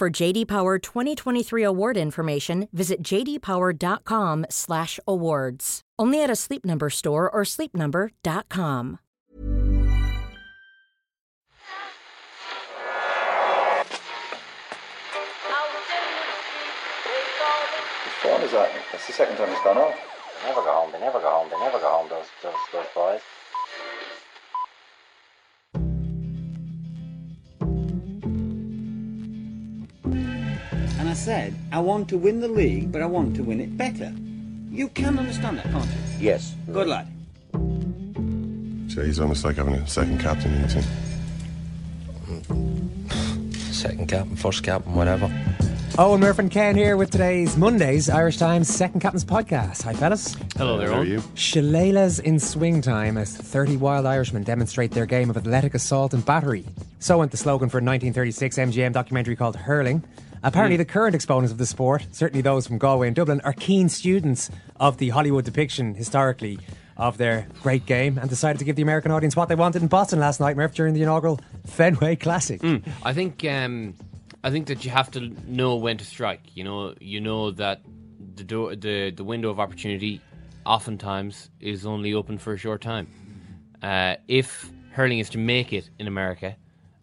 For JD Power 2023 award information, visit jdpower.com/awards. Only at a Sleep Number store or sleepnumber.com. Which phone is that? That's the second time it's gone off. They never go home. They never go home. They never go home. Those those those boys. I said, I want to win the league, but I want to win it better. You can understand that, can't you? Yes. Good lad. So he's almost like having a second captain in the team. Second captain, first captain, whatever. Eoin Murphy and Ken here with today's Monday's Irish Times Second Captain's Podcast. Hi, fellas. Hello there, How are Eoin. you? Shillelaghs in swing time as 30 wild Irishmen demonstrate their game of athletic assault and battery. So went the slogan for a 1936 MGM documentary called Hurling. Apparently, the current exponents of the sport, certainly those from Galway and Dublin, are keen students of the Hollywood depiction historically of their great game and decided to give the American audience what they wanted in Boston last night, Murph, during the inaugural Fenway Classic. I think um, I think that you have to know when to strike. You know, you know that the door, the the window of opportunity, oftentimes is only open for a short time. Uh, if hurling is to make it in America,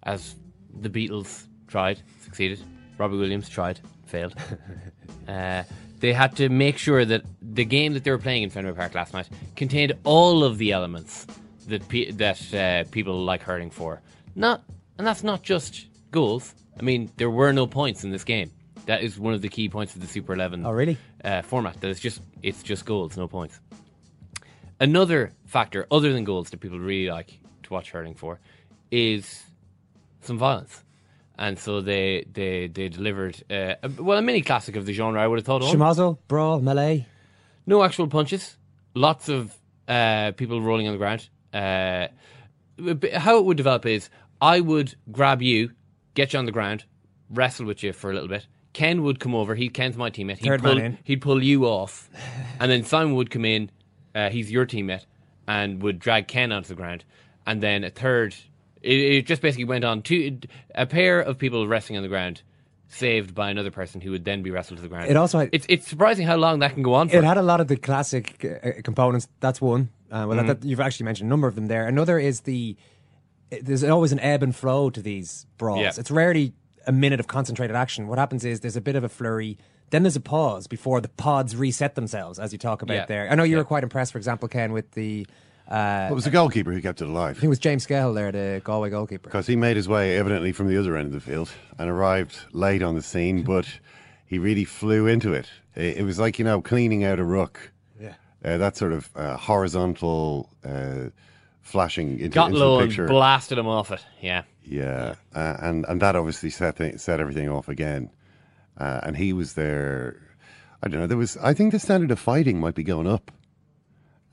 as the Beatles tried, succeeded, Robbie Williams tried, failed. uh, they had to make sure that the game that they were playing in Fenway Park last night contained all of the elements that pe- that uh, people like hurling for. Not, and that's not just goals. I mean, there were no points in this game. That is one of the key points of the Super Eleven. Oh, really? Uh, format that it's just it's just goals, no points. Another factor, other than goals, that people really like to watch hurling for, is some violence. And so they they they delivered uh, a, well a mini classic of the genre. I would have thought. Eoin. Schmozzle, brawl, melee. No actual punches. Lots of uh, people rolling on the ground. Uh, how it would develop is I would grab you, get you on the ground, wrestle with you for a little bit. Ken would come over. He Ken's my teammate. He'd Third pull, man in. He'd pull you off, and then Simon would come in. Uh, he's your teammate, and would drag Ken onto the ground, and then a third. It, it just basically went on. to a pair of people wrestling on the ground, saved by another person who would then be wrestled to the ground. It also had- it's it's surprising how long that can go on for. It had a lot of the classic uh, components. That's one. Uh, well, Mm-hmm. that, you've actually mentioned a number of them there. Another is the there's always an ebb and flow to these brawls. Yeah. It's rarely a minute of concentrated action. What happens is there's a bit of a flurry, then there's a pause before the pods reset themselves, as you talk about Yeah. there. I know you Yeah. were quite impressed, for example, Ken, with the. Uh, It was the goalkeeper who kept it I alive think it was James Skehill there, the Galway goalkeeper. because he made his way evidently from the other end of the field and arrived late on the scene, but he really flew into it. It, it was like you know cleaning out a ruck. Yeah. Uh, that sort of uh, horizontal uh, flashing into, got into low the and picture. blasted him off it. Yeah. Yeah, uh, and and that obviously set th- set everything off again. Uh, and he was there. I don't know. There was. I think the standard of fighting might be going up.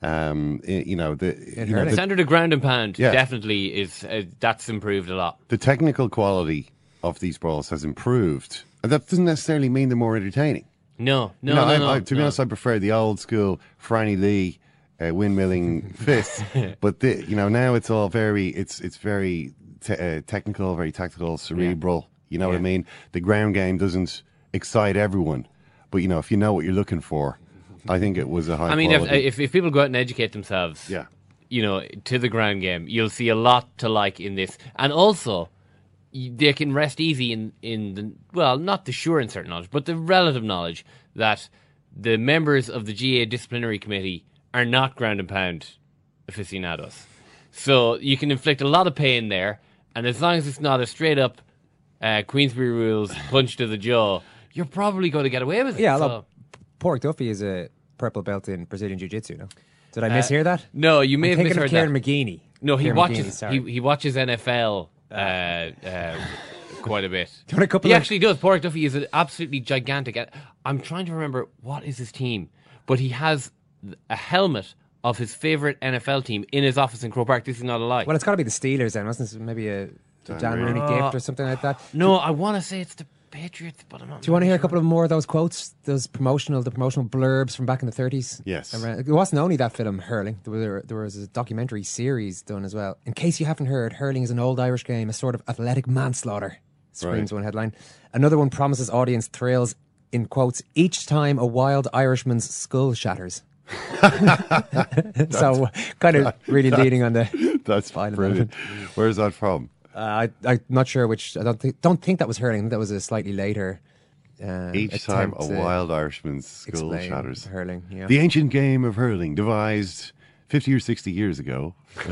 Um, you know the you know, the, Standard of ground and pound Yeah. definitely is uh, that's improved a lot. the technical quality of these brawls has improved, and that doesn't necessarily mean they're more entertaining. No, no, know, no, I, no, I, to be no. honest, I prefer the old school Franny Lee uh, windmilling fist. but the, you know, now it's all very, it's it's very te- uh, technical, very tactical, cerebral. You know what I mean? The ground game doesn't excite everyone, but you know, if you know what you're looking for, I think it was a high. I mean, if, quality. if if people go out and educate themselves, yeah, you know, to the ground game, you'll see a lot to like in this, and also. they can rest easy in in the well, not the sure and certain knowledge, but the relative knowledge that the members of the GAA disciplinary committee are not ground and pound aficionados. So you can inflict a lot of pain there, and as long as it's not a straight up uh, Queensberry rules punch to the jaw, you're probably going to get away with it. Yeah, so. look, Páraic Duffy is a purple belt in Brazilian Jiu Jitsu, no? Did I Uh, mishear that? No, you may I'm have thinking misheard of Kieran that. McGeeney. No, he Kieran watches. McGeeney, sorry. he, he watches NFL uh, uh, quite a bit. Do you want a couple he of- actually does. Páraic Duffy is an absolutely gigantic. I'm trying to remember what is his team, but he has a helmet of his favorite NFL team in his office in Croke Park. This is not a lie. Well, it's got to be the Steelers then, wasn't it? Maybe a, Dan John Rooney Rooney. gift or something like that. no, I want to say it's the Patriots, but I'm not. Do you want to really hear a couple of more of those quotes, those promotional, the promotional blurbs from back in the thirties? Yes. It wasn't only that film, Hurling. There, were, there was a documentary series done as well. In case you haven't heard, hurling is an old Irish game, a sort of athletic manslaughter. Screams Right. one headline. Another one promises audience thrills in quotes each time a wild Irishman's skull shatters. so, kind of really leading on the. That's Fine, brilliant. Where's that from? Uh, I, I'm not sure which. I don't think. Don't think that was hurling. I think that was a slightly later. Uh, Each time a wild Irishman's skull shatters. hurling. Yeah. The ancient game of hurling, devised 50 or 60 years ago.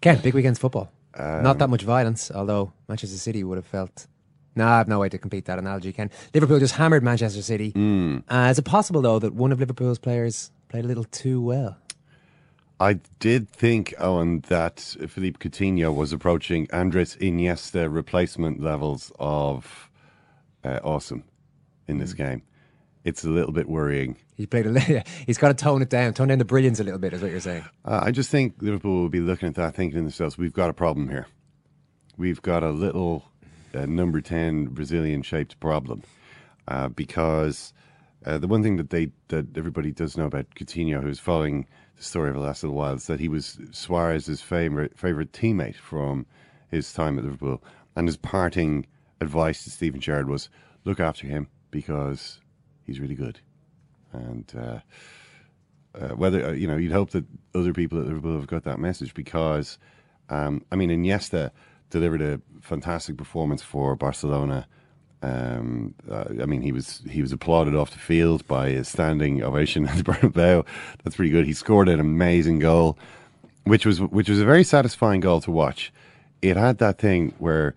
Ken, big weekend's football. Um, Not that much violence, although Manchester City would have felt. No, I have no way to complete that analogy, Ken. Liverpool just hammered Manchester City. Hmm. Uh, is it possible, though, that one of Liverpool's players played a little too well? I did think, Eoin, that Philippe Coutinho was approaching Andres Iniesta replacement levels of uh, awesome in Hmm. this game. It's a little bit worrying. He played a little. He's got to tone it down, tone down the brilliance a little bit, is what you're saying. Uh, I just think Liverpool will be looking at that, thinking to themselves, we've got a problem here. We've got a little uh, number 10 Brazilian shaped problem. Uh, because uh, the one thing that they that everybody does know about Coutinho, who's following the story of the last little while, is that he was Suarez's favorite, favorite teammate from his time at Liverpool. And his parting advice to Steven Gerrard was look after him because he's really good. And uh, uh, whether uh, you know, you'd hope that other people at Liverpool have got that message because, um, I mean, Iniesta delivered a fantastic performance for Barcelona. Um, uh, I mean, he was he was applauded off the field by a standing ovation at the Bernabeu. That's pretty good. He scored an amazing goal, which was which was a very satisfying goal to watch. It had that thing where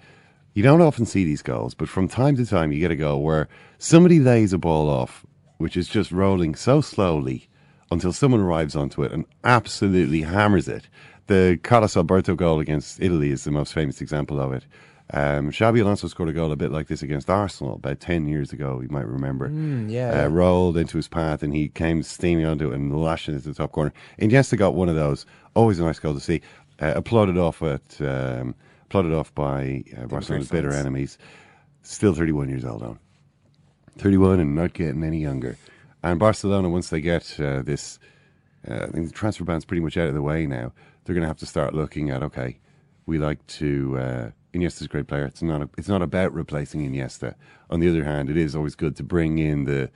you don't often see these goals, but from time to time you get a goal where somebody lays a ball off, which is just rolling so slowly until someone arrives onto it and absolutely hammers it. The Carlos Alberto goal against Italy is the most famous example of it. Um, Xabi Alonso scored a goal a bit like this against Arsenal about 10 years ago, you might remember. yeah. Uh, rolled into his path and he came steaming onto it and lashing it to the top corner. Iniesta got one of those. Always a nice goal to see. Uh, applauded off at um, applauded off by uh, Barcelona's bitter enemies. Still 31 years old, on. 31 and not getting any younger. And Barcelona, once they get uh, this, uh, I think the transfer ban's pretty much out of the way now. They're going to have to start looking at okay, we like to. Iniesta's a great player. It's not. A, it's not about replacing Iniesta. On the other hand, it is always good to bring in the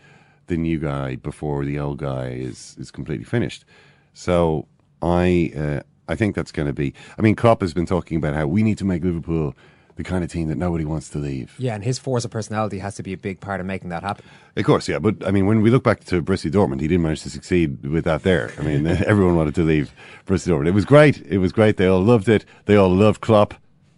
the new guy before the old guy is is completely finished. So I uh, I think that's going to be. I mean, Klopp has been talking about how we need to make Liverpool the kind of team that nobody wants to leave. Yeah, and his force of personality has to be a big part of making that happen. Of course, yeah, but I mean, when we look back to Borussia Dortmund, he didn't manage to succeed with that. There, I mean, everyone wanted to leave Borussia Dortmund. It was great. It was great. They all loved it. They all loved Klopp.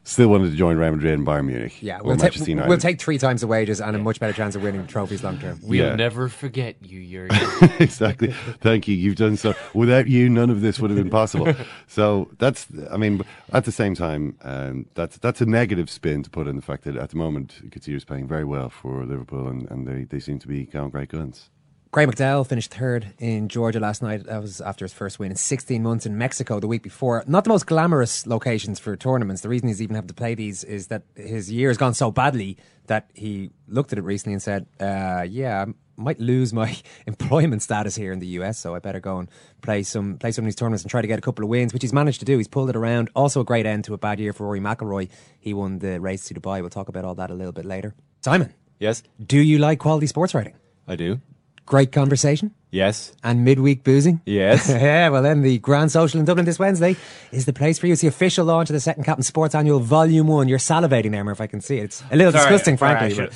Still wanted to join Real Madrid and Bayern Munich. Yeah, we'll, ta- we'll take three times the wages and a much better chance of winning trophies long term. We'll Yeah. never forget you, Jurgen. exactly. Thank you. You've done so. Without you, none of this would have been possible. so that's, I mean, at the same time, um, that's that's a negative spin to put in the fact that at the moment, Coutinho's playing very well for Liverpool and, and they, they seem to be going great guns. Graeme McDowell finished third in Georgia last night. That was after his first win in 16 months in Mexico the week before. Not the most glamorous locations for tournaments. The reason he's even having to play these is that his year has gone so badly that he looked at it recently and said, uh, "Yeah, I might lose my employment status here in the US, so I better go and play some play some of these tournaments and try to get a couple of wins." Which he's managed to do. He's pulled it around. Also, a great end to a bad year for Rory McIlroy. He won the race to Dubai. We'll talk about all that a little bit later. Simon, Yes, do you like quality sports writing? I do. Great conversation. Yes. And midweek boozing. Yes. yeah, well, then the Grand Social in Dublin this Wednesday is the place for you. It's the official launch of the Second Captain Sports Annual Volume 1. You're salivating there, if I can see it. It's a little Sorry, disgusting, sorry, I frankly. should-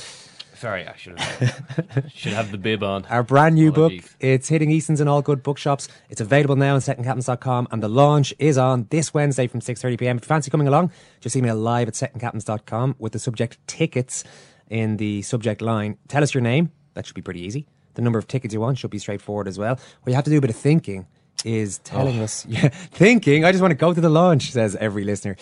Sorry, I should have should have the bib on. Our brand new Apologies. book. It's hitting Eason's and all good bookshops. It's available now on secondcaptains.com and the launch is on this Wednesday from 6.30pm. If you fancy coming along, just email live at secondcaptains.com with the subject tickets in the subject line. Tell us your name. That should be pretty easy. The number of tickets you want should be straightforward as well. What you have to do a bit of thinking is telling Oh. us, yeah, thinking, I just want to go to the launch, says every listener.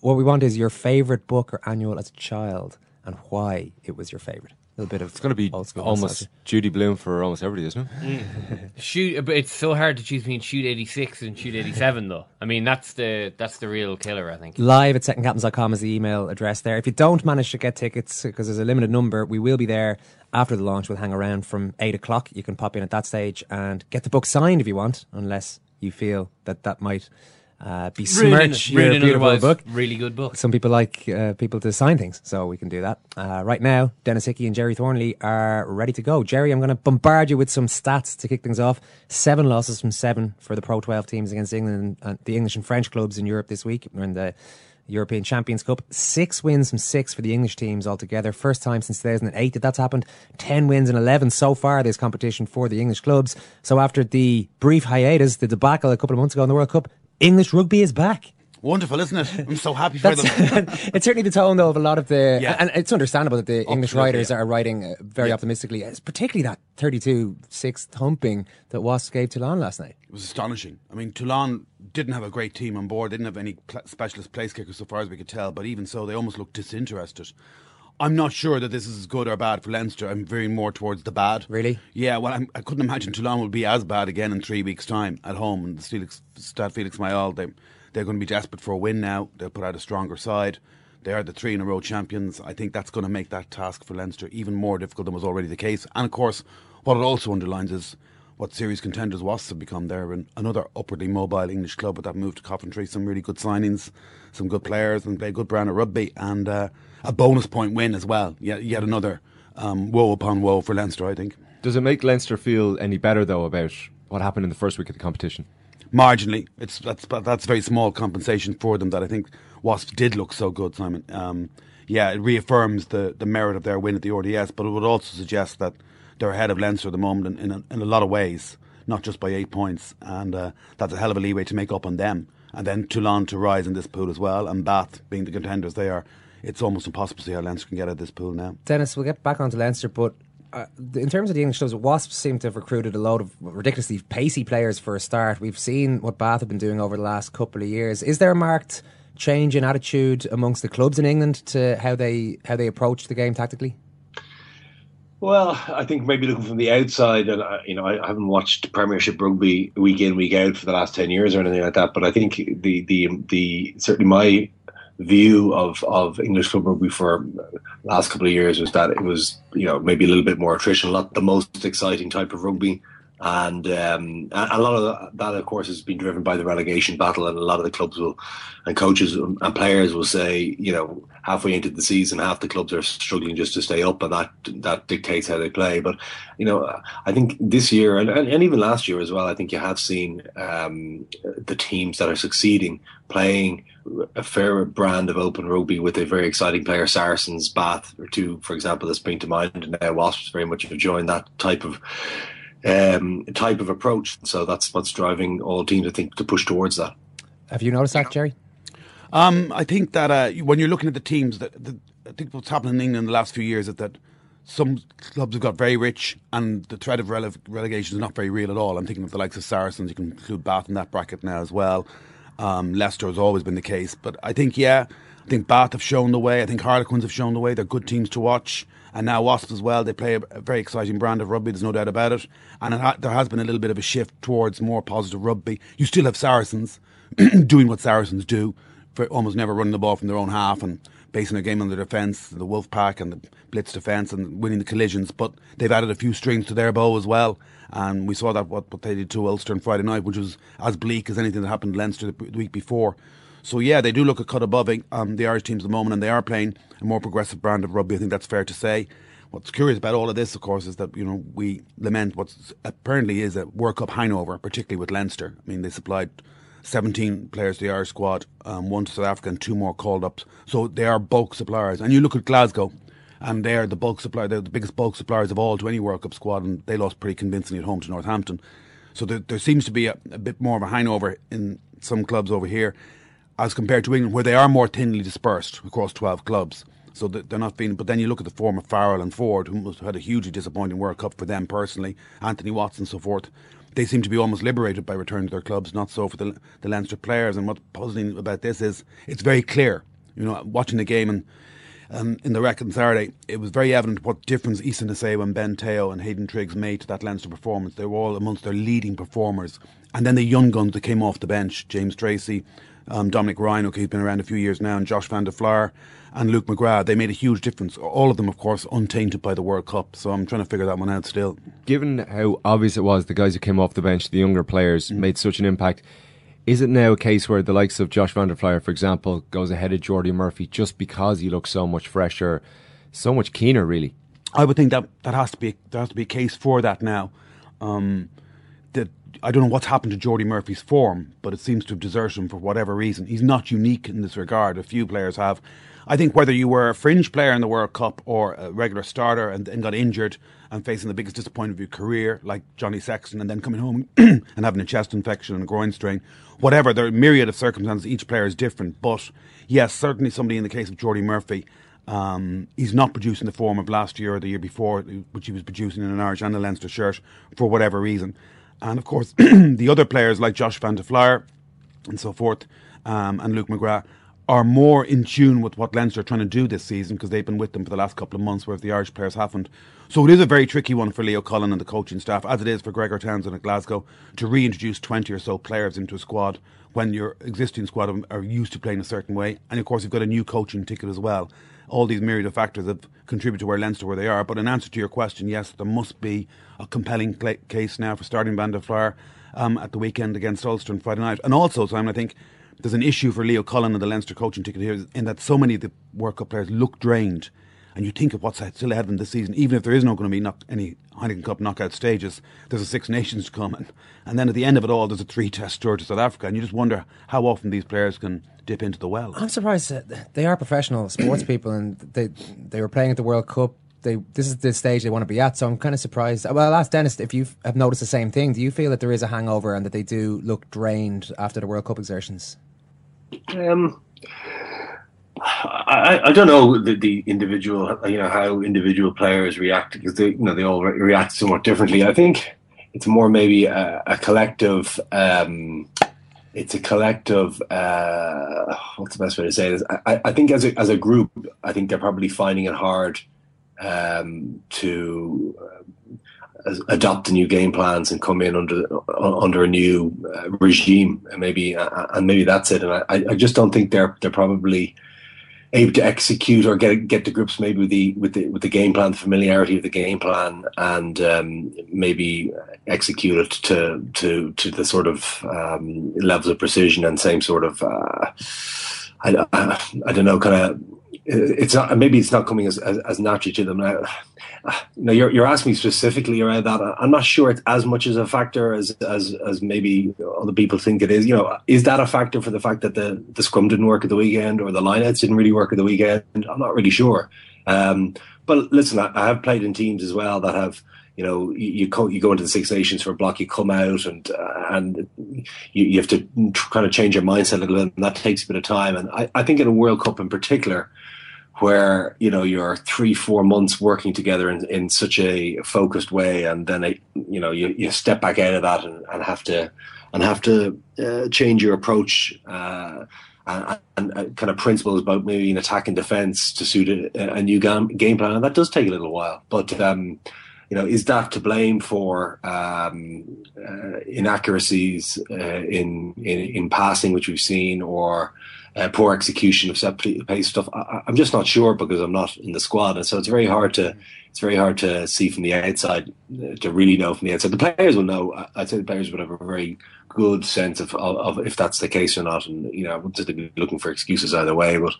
What we want is your favourite book or annual as a child and why it was your favourite. A little bit of It's going to be almost nostalgia. Judy Blume for almost everybody, isn't it? Shoot, uh, but it's so hard to choose between shoot eighty six and shoot eighty seven, though. I mean, that's the that's the real killer, I think. Live at secondcaptains.com is the email address there. If you don't manage to get tickets, because there's a limited number, we will be there after the launch. We'll hang around from 8 o'clock. You can pop in at that stage and get the book signed if you want, unless you feel that that might uh, be smirch your Ruining beautiful book. Really good book. Some people like uh, people to sign things, so we can do that. Uh, right now, Denis Hickie and Gerry Thornley are ready to go. Gerry, I'm going to bombard you with some stats to kick things off. Seven losses from seven for the Pro 12 teams against England and the English and French clubs in Europe this week. We're in the European Champions Cup. Six wins from six for the English teams altogether. First time since 2008 that that's happened. Ten wins and 11 so far this competition for the English clubs. So after the brief hiatus, the debacle a couple of months ago in the World Cup, English rugby is back. Wonderful, isn't it? I'm so happy for them. it's certainly the tone, though, of a lot of the. Yeah. And it's understandable that the English Absolutely, writers yeah. are writing uh, very optimistically, It's particularly that 32 6 thumping that Wasps gave Toulon last night. It was astonishing. I mean, Toulon didn't have a great team on board. They didn't have any pl- specialist place kickers, so far as we could tell. But even so, they almost looked disinterested. I'm not sure that this is good or bad for Leinster. I'm veering more towards the bad. Really? Yeah. Well, I'm, I couldn't imagine Toulon will be as bad again in three weeks' time at home in the Felix, Stade Felix Mayol, They, they're going to be desperate for a win now. They'll put out a stronger side. They are the three in a row champions. I think that's going to make that task for Leinster even more difficult than was already the case. And of course, what it also underlines is what series contenders Wasps have become. They're an, another upwardly mobile English club with that move to Coventry. Some really good signings, some good players, and play a good brand of rugby. And uh, a bonus point win as well. Yet, yet another um, woe upon woe for Leinster, I think. Does it make Leinster feel any better though about what happened in the first week of the competition? Marginally, it's that's but that's very small compensation for them. That I think Wasps did look so good, Simon. Um, yeah, it reaffirms the, the merit of their win at the RDS, but it would also suggest that they're ahead of Leinster at the moment in, in, a, in a lot of ways, not just by eight points, and uh, that's a hell of a leeway to make up on them. And then Toulon to rise in this pool as well, and Bath being the contenders they are. It's almost impossible to see how Leinster can get out of this pool now. Denis, we'll get back onto Leinster, but uh, in terms of the English clubs, Wasps seem to have recruited a load of ridiculously pacey players for a start. We've seen what Bath have been doing over the last couple of years. Is there a marked change in attitude amongst the clubs in England to how they how they approach the game tactically? Well, I think maybe looking from the outside, and uh, you know, I haven't watched Premiership rugby week in week out for the last ten years or anything like that. But I think the the the certainly my view of of English club rugby for last couple of years was that it was you know maybe a little bit more attritional, not the most exciting type of rugby. And um, a lot of that, of course, has been driven by the relegation battle, and a lot of the clubs will, and coaches and players will say, you know, halfway into the season, half the clubs are struggling just to stay up, and that that dictates how they play. But you know, I think this year and, and, and even last year as well, I think you have seen um, the teams that are succeeding playing a fair brand of open rugby with a very exciting player, Saracens, Bath, or two, for example, that spring to mind, and now Wasps very much have joined that type of um, type of approach. So that's what's driving all teams, I think, to push towards that. Have you noticed that, Gerry? Um, I think that uh, when you're looking at the teams, that the, I think what's happened in England in the last few years is that some clubs have got very rich, and the threat of rele- relegation is not very real at all. I'm thinking of the likes of Saracens. You can include Bath in that bracket now as well. Um, Leicester has always been the case, but I think yeah, I think Bath have shown the way. I think Harlequins have shown the way. They're good teams to watch, and now Wasps as well. They play a, very exciting brand of rugby. There's no doubt about it. And it ha- there has been a little bit of a shift towards more positive rugby. You still have Saracens doing what Saracens do, for almost never running the ball from their own half and basing their game on the defence, the wolf pack and the blitz defence and winning the collisions. But they've added a few strings to their bow as well. And we saw that what, what they did to Ulster on Friday night, which was as bleak as anything that happened to Leinster the, the week before. So yeah, they do look a cut above um, the Irish teams at the moment, and they are playing a more progressive brand of rugby. I think that's fair to say. What's curious about all of this, of course, is that you know we lament what apparently is a World Cup hangover, particularly with Leinster. I mean, they supplied 17 players to the Irish squad, um, one to South Africa, and two more called up. So they are bulk suppliers. And you look at Glasgow, and they're the bulk supplier. They're the biggest bulk suppliers of all to any World Cup squad, and they lost pretty convincingly at home to Northampton. So there, there seems to be a, a, bit more of a hangover in some clubs over here, as compared to England, where they are more thinly dispersed across 12 clubs. So they're not being. But then you look at the form of Farrell and Ford, who had a hugely disappointing World Cup for them personally. Anthony Watts and so forth they seem to be almost liberated by returning to their clubs, not so for the, the Leinster players. And what's puzzling about this is it's very clear. You know, watching the game and um, in the rec on Saturday, it was very evident what difference Isa Nacewa and Ben Te'o and Hayden Triggs made to that Leinster performance. They were all amongst their leading performers. And then the young guns that came off the bench, James Tracy, um, Dominic Ryan, he's been around a few years now, and Josh van der Flier and Luke McGrath, they made a huge difference. All of them, of course, untainted by the World Cup. So I'm trying to figure that one out still. Given how obvious it was, the guys who came off the bench, the younger players, mm. made such an impact. Is it now a case where the likes of Josh van der Flier, for example, goes ahead of Jordi Murphy just because he looks so much fresher, so much keener, really? I would think that that has to be there has to be a case for that now. Um, I don't know what's happened to Jordi Murphy's form, but it seems to have deserted him for whatever reason. He's not unique in this regard. A few players have. I think whether you were a fringe player in the World Cup or a regular starter and, got injured and facing the biggest disappointment of your career, like Johnny Sexton, and then coming home and having a chest infection and a groin strain, whatever, there are myriad of circumstances. Each player is different. But yes, certainly somebody in the case of Jordi Murphy, um, he's not producing the form of last year or the year before, which he was producing in an Irish and a Leinster shirt for whatever reason. And of course, the other players like Josh van der Flier and so forth, um, and Luke McGrath are more in tune with what Leinster are trying to do this season because they've been with them for the last couple of months, whereas the Irish players haven't. So it is a very tricky one for Leo Cullen and the coaching staff, as it is for Gregor Townsend at Glasgow, to reintroduce 20 or so players into a squad when your existing squad are used to playing a certain way. And of course, you've got a new coaching ticket as well. All these myriad of factors have contributed to where Leinster where they are. But in answer to your question, yes, there must be a compelling case now for starting Van der Flier um, at the weekend against Ulster on Friday night. And also, Simon, I think there's an issue for Leo Cullen and the Leinster coaching ticket here in that so many of the World Cup players look drained. And you think of what's still ahead of them this season, even if there is not going to be knock, any Heineken Cup knockout stages, there's a Six Nations coming. And then at the end of it all, there's a three test tour to South Africa. And you just wonder how often these players can dip into the well. I'm surprised that they are professional sports people and they, they were playing at the World Cup they this is the stage they want to be at. So I'm kind of surprised. Well, I'll ask Denis if you have noticed the same thing. Do you feel that there is a hangover and that they do look drained after the World Cup exertions? Um, I, I don't know the, the individual, you know, how individual players react because they, you know, they all re- react somewhat differently. I think it's more maybe a, a collective. Um, it's a collective. Uh, what's the best way to say this? I, I think as a as a group, I think they're probably finding it hard um, to adopt new game plans and come in under under a new uh, regime. And maybe uh, and maybe that's it. And I, I just don't think they're they're probably able to execute or get get to grips maybe with the with the with the game plan the familiarity of the game plan and um, maybe execute it to to to the sort of um, levels of precision and same sort of uh, I, I, I don't know kind of it's not maybe it's not coming as, as, as naturally to them now. You're you're asking me specifically around that. I'm not sure it's as much as a factor as as as maybe other people think it is. You know, is that a factor for the fact that the the scrum didn't work at the weekend or the lineouts didn't really work at the weekend? I'm not really sure. Um, but listen, I, I have played in teams as well that have you know you co- you, go into the Six Nations for a block, you come out and uh, and you, you, have to kind of change your mindset a little bit, and that takes a bit of time. And I, I think in a World Cup in particular, where you know you're three four months working together in, in such a focused way and then a, you know you, you step back out of that and, and have to and have to uh, change your approach uh, and, and, kind of principles about maybe an attack and defense to suit a, a new game, game plan and that does take a little while but um, you know is that to blame for um, uh, inaccuracies uh, in, in in passing which we've seen or uh, poor execution of set piece stuff. I, am just not sure because I'm not in the squad, and so it's very hard to it's very hard to see from the outside uh, to really know from the outside. The players will know. I'd say the players would have a very good sense of, of, of if that's the case or not, and you know, I wouldn't be looking for excuses either way, but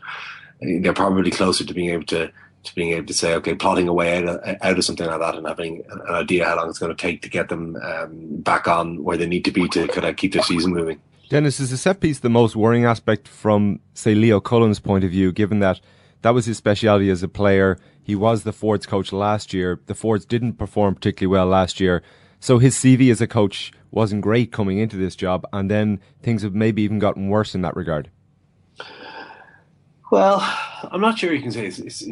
they're probably closer to being able to to being able to say, okay, plotting away out of, out of something like that and having an idea how long it's going to take to get them um, back on where they need to be to kind of keep their season moving. Denis, is the set piece the most worrying aspect from, say, Leo Cullen's point of view, given that that was his speciality as a player? He was the Fords coach last year. The Fords didn't perform particularly well last year. So his CV as a coach wasn't great coming into this job, and then things have maybe even gotten worse in that regard. Well, I'm not sure you can say it's, it's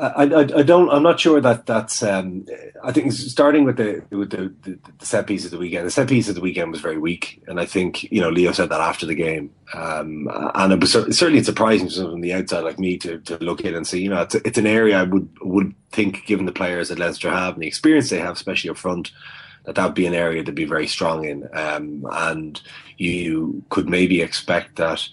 I, I, I, don't. I'm not sure that that's. Um, I think starting with the with the, the, the, set piece of the weekend. The set piece of the weekend was very weak, and I think you know Leo said that after the game. Um, and it was certainly surprising to someone from the outside like me to, to look in and see. You know, it's, it's an area I would would think, given the players that Leinster have and the experience they have, especially up front, that that would be an area to be very strong in. Um, and you could maybe expect that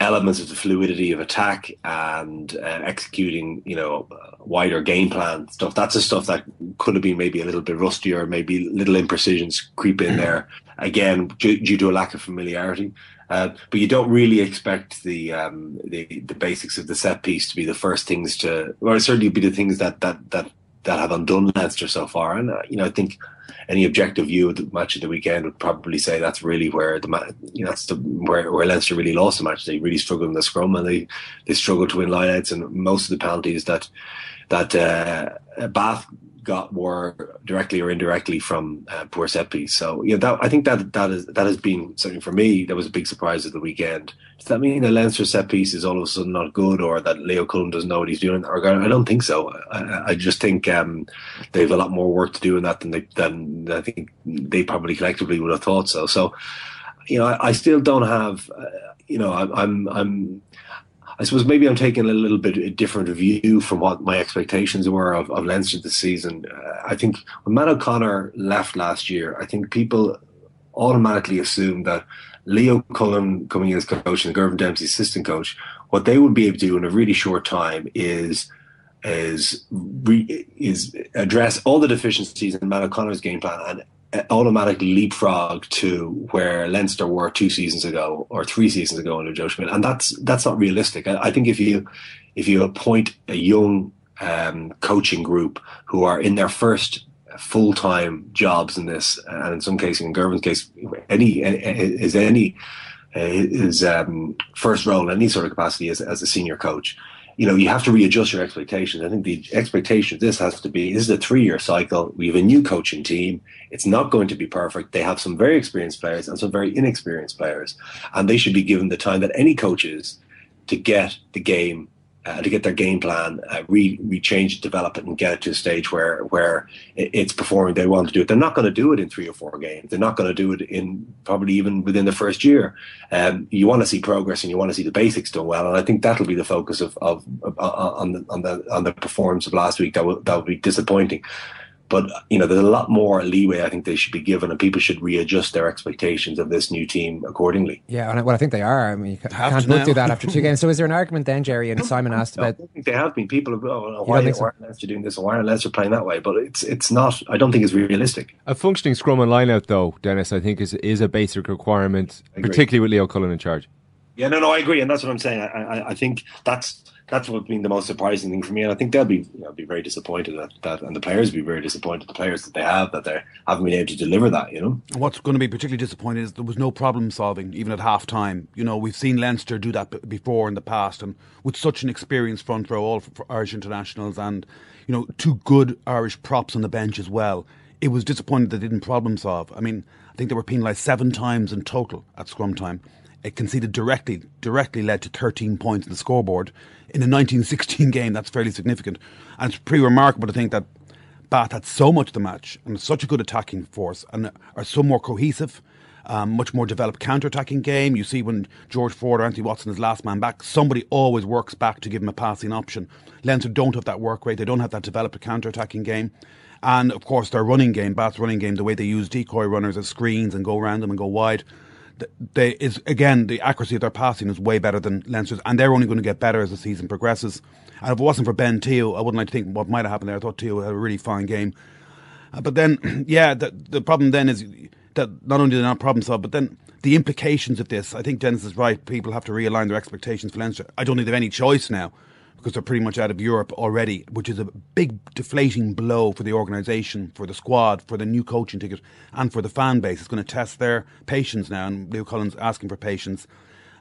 elements of the fluidity of attack and uh, executing, you know, wider game plan stuff. That's the stuff that could have been maybe a little bit rustier, maybe little imprecisions creep in there. Again, due, due to a lack of familiarity. Uh, but you don't really expect the, um, the the basics of the set piece to be the first things to, or certainly be the things that that that that have undone Leinster so far. And uh, you know, I think any objective view of the match of the weekend would probably say that's really where the you know that's the where, where Leinster really lost the match. They really struggled in the scrum and they they struggled to win lineouts and most of the penalties that that uh, Bath got were directly or indirectly from uh, poor set piece. So yeah, that I think that that is that has been something for me. That was a big surprise of the weekend. Does that mean the Leinster set piece is all of a sudden not good, or that Leo Cullen doesn't know what he's doing? I don't think so. I, I just think um, they have a lot more work to do in that than they than I think they probably collectively would have thought so. So you know, I, I still don't have. Uh, you know, I, I'm I'm I suppose maybe I'm taking a little bit a different view from what my expectations were of, of Leinster this season. Uh, I think when Matt O'Connor left last year, I think people automatically assumed that Leo Cullen coming in as coach and Girvan Dempsey assistant coach, what they would be able to do in a really short time is is re, is address all the deficiencies in Matt O'Connor's game plan and automatically leapfrog to where Leinster were two seasons ago or three seasons ago under Joe Schmidt, and that's that's not realistic. I, I think if you if you appoint a young um, coaching group who are in their first full time jobs in this, and in some cases, in Girvan's case, any is any his um, first role in any sort of capacity as, as a senior coach you know, you have to readjust your expectations. I think the expectation of this has to be this is a three year cycle. We have a new coaching team. It's not going to be perfect. They have some very experienced players and some very inexperienced players, and they should be given the time that any coaches to get the game uh, to get their game plan, uh, re, re change, develop it, and get it to a stage where where it's performing. They want to do it. They're not going to do it in three or four games. They're not going to do it in probably even within the first year. Um, you want to see progress, and you want to see the basics done well. And I think that'll be the focus of, of, of on the on the on the performance of last week. That will that will be disappointing. But you know, there's a lot more leeway I think they should be given, and people should readjust their expectations of this new team accordingly. Yeah, and well, I think they are. I mean, you can't look do that after two games. So, is there an argument then, Gerry? And Simon asked about. I think they have been. People have, oh, why, why so? are Leinster doing this? why are Leinster playing that way? But it's it's not. I don't think it's realistic. A functioning scrum and lineout, though, Denis, I think is is a basic requirement, particularly with Leo Cullen in charge. Yeah, no, no, I agree, and that's what I'm saying. I, I, I think that's that's what's been the most surprising thing for me. And I think they'll be you know, be very disappointed at that, and the players will be very disappointed. The players that they have that they haven't been able to deliver that. You know, what's going to be particularly disappointing is there was no problem solving even at half time. You know, we've seen Leinster do that before in the past, and with such an experienced front row, all for Irish internationals, and you know, two good Irish props on the bench as well. It was disappointing they didn't problem solve. I mean, I think they were penalised seven times in total at scrum time. It conceded directly, directly led to 13 points in the scoreboard in a 1916 game, that's fairly significant. And it's pretty remarkable to think that Bath had so much the match and such a good attacking force and are so more cohesive. Um, much more developed counter-attacking game. You see when George Ford or Anthony Watson is last man back, somebody always works back to give him a passing option. Leinster don't have that work rate. They don't have that developed counter-attacking game. And of course, their running game, Bath's running game, the way they use decoy runners as screens and go around them and go wide, they is again the accuracy of their passing is way better than Leinster's, and they're only going to get better as the season progresses. And if it wasn't for Ben Te'o, I wouldn't like to think what might have happened there. I thought Te'o had a really fine game, uh, but then yeah, the, the problem then is that not only did they not problem solve, but then the implications of this. I think Denis is right. People have to realign their expectations for Leinster. I don't think they have any choice now because they're pretty much out of Europe already, which is a big deflating blow for the organisation, for the squad, for the new coaching ticket, and for the fan base. It's going to test their patience now, and Leo Cullen's asking for patience.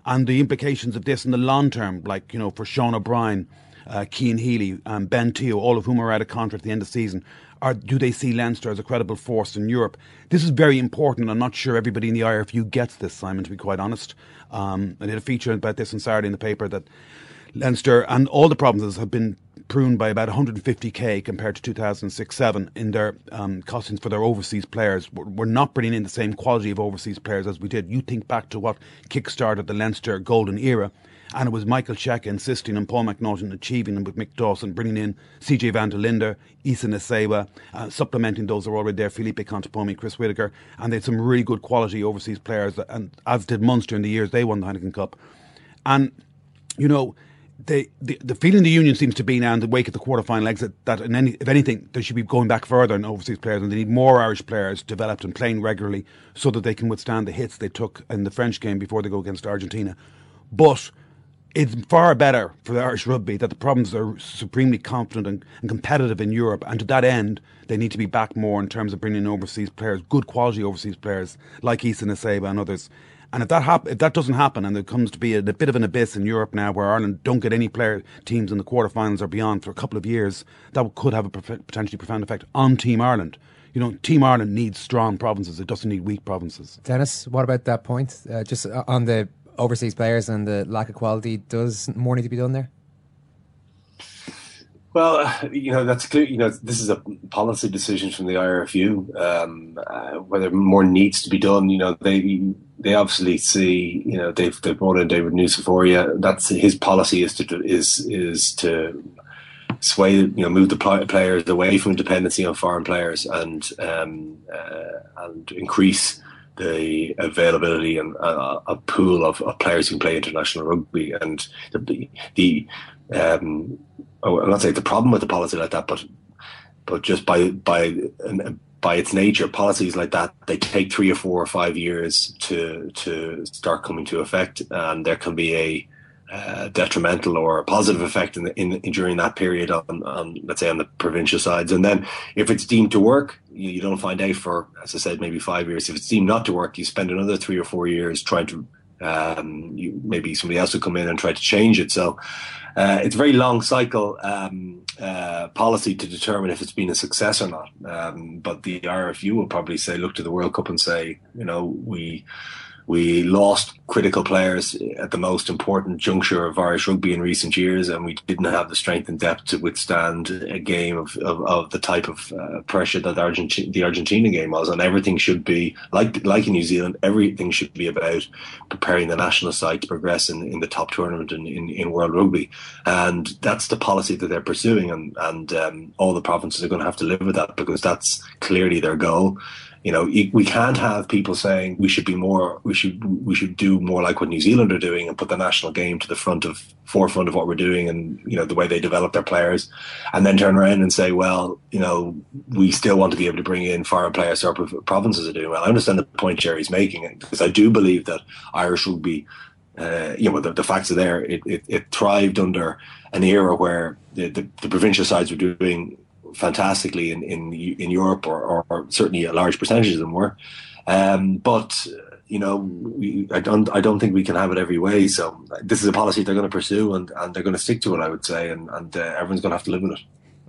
And the implications of this in the long term, like, you know, for Sean O'Brien, uh, Cian Healy, um, Ben Te'o, all of whom are out of contract at the end of the season, or do they see Leinster as a credible force in Europe? This is very important. And I'm not sure everybody in the IRFU gets this, Simon, to be quite honest. Um, I did a feature about this on Saturday in the paper that Leinster and all the provinces have been pruned by about 150k compared to 2006 7 in their um, costings for their overseas players. We're not bringing in the same quality of overseas players as we did. You think back to what kick-started the Leinster golden era, and it was Michael Cheika insisting on Paul McNaughton achieving them with Mick Dawson, bringing in CJ van der Linde, Isa Nacewa, uh, supplementing those that are already there, Felipe Contepomi, Chris Whitaker, and they had some really good quality overseas players, and as did Munster in the years they won the Heineken Cup. And, you know, the, the, feeling the union seems to be now in the wake of the quarterfinal exit that in any, if anything they should be going back further in overseas players and they need more Irish players developed and playing regularly so that they can withstand the hits they took in the French game before they go against Argentina. But it's far better for the Irish rugby that the problems are supremely confident and, and, competitive in Europe, and to that end, they need to be back more in terms of bringing in overseas players, good quality overseas players like Isa Nacewa and others. And if that hap- if that doesn't happen, and there comes to be a, a, bit of an abyss in Europe now, where Ireland don't get any player teams in the quarterfinals or beyond for a couple of years, that could have a prof- potentially profound effect on Team Ireland. You know, Team Ireland needs strong provinces; it doesn't need weak provinces. Denis, what about that point? Uh, just uh, on the overseas players and the lack of quality, does more need to be done there? Well, you know that's clear. You know this is a policy decision from the IRFU. Um, uh, whether more needs to be done, you know they they obviously see. You know they've they brought in David Nucifora. That's his policy is to is is to sway you know move the players away from dependency on foreign players and um, uh, and increase the availability and uh, a pool of, of, players who can play international rugby and the, the um, oh, I'm not saying the problem with the policy like that, but but just by by by its nature, policies like that they take three or four or five years to to start coming to effect, and there can be a uh, detrimental or a positive effect in, in, in, during that period on, on, let's say on the provincial sides. And then if it's deemed to work you, you, don't find out for as i said maybe five years. If it's deemed not to work you spend another three or four years trying to um, you, maybe somebody else will come in and try to change it. So uh, it's a very long cycle um, uh, policy to determine if it's been a success or not. Um, but the RFU will probably say, look to the World Cup and say, you know, we we lost critical players at the most important juncture of Irish rugby in recent years, and we didn't have the strength and depth to withstand a game of, of, of the type of uh, pressure that Argentina, the Argentina game was. And everything should be, like like in New Zealand, everything should be about preparing the national side to progress in, in the top tournament in, in, in World Rugby. And that's the policy that they're pursuing, and, and um, all the provinces are going to have to live with that because that's clearly their goal you know, we can't have people saying we should be more, we should, we should do more like what New Zealand are doing and put the national game to the front of forefront of what we're doing and you know the way they develop their players, and then turn around and say, well, you know, we still want to be able to bring in foreign players our provinces are doing well. I understand the point Gerry's making because I do believe that Irish rugby. Uh, you know, the, the facts are there. It, it, it thrived under an era where the, the, the provincial sides were doing fantastically in in, in Europe, or, or, or certainly a large percentage of them were. Um, but you know, we, I don't I don't think we can have it every way. So this is a policy they're going to pursue, and, and they're going to stick to it. I would say, and and uh, everyone's going to have to live with it.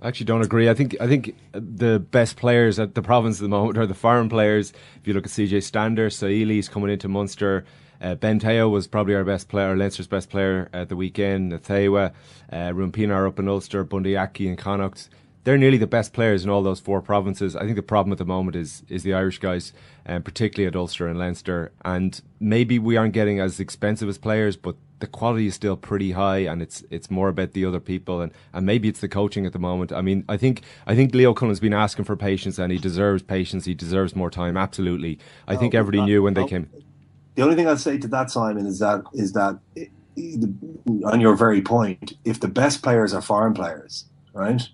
I actually don't agree. I think I think the best players at the province at the moment are the foreign players. If you look at CJ Stander, Saili's coming into Munster. Uh, ben Te'o was probably our best player, Leinster's best player at the weekend. Nacewa, uh, Ruan Pienaar up in Ulster, Bundee Aki and Connacht they're nearly the best players in all those four provinces. I think the problem at the moment is is the Irish guys, um, particularly at Ulster and Leinster. And maybe we aren't getting as expensive as players, but the quality is still pretty high, and it's it's more about the other people, and, and maybe it's the coaching at the moment. I mean, I think I think Leo Cullen's been asking for patience, and he deserves patience. He deserves more time. Absolutely, I think oh, everybody knew when they came. The only thing I'd say to that, Simon, is that is that on your very point, if the best players are foreign players, right?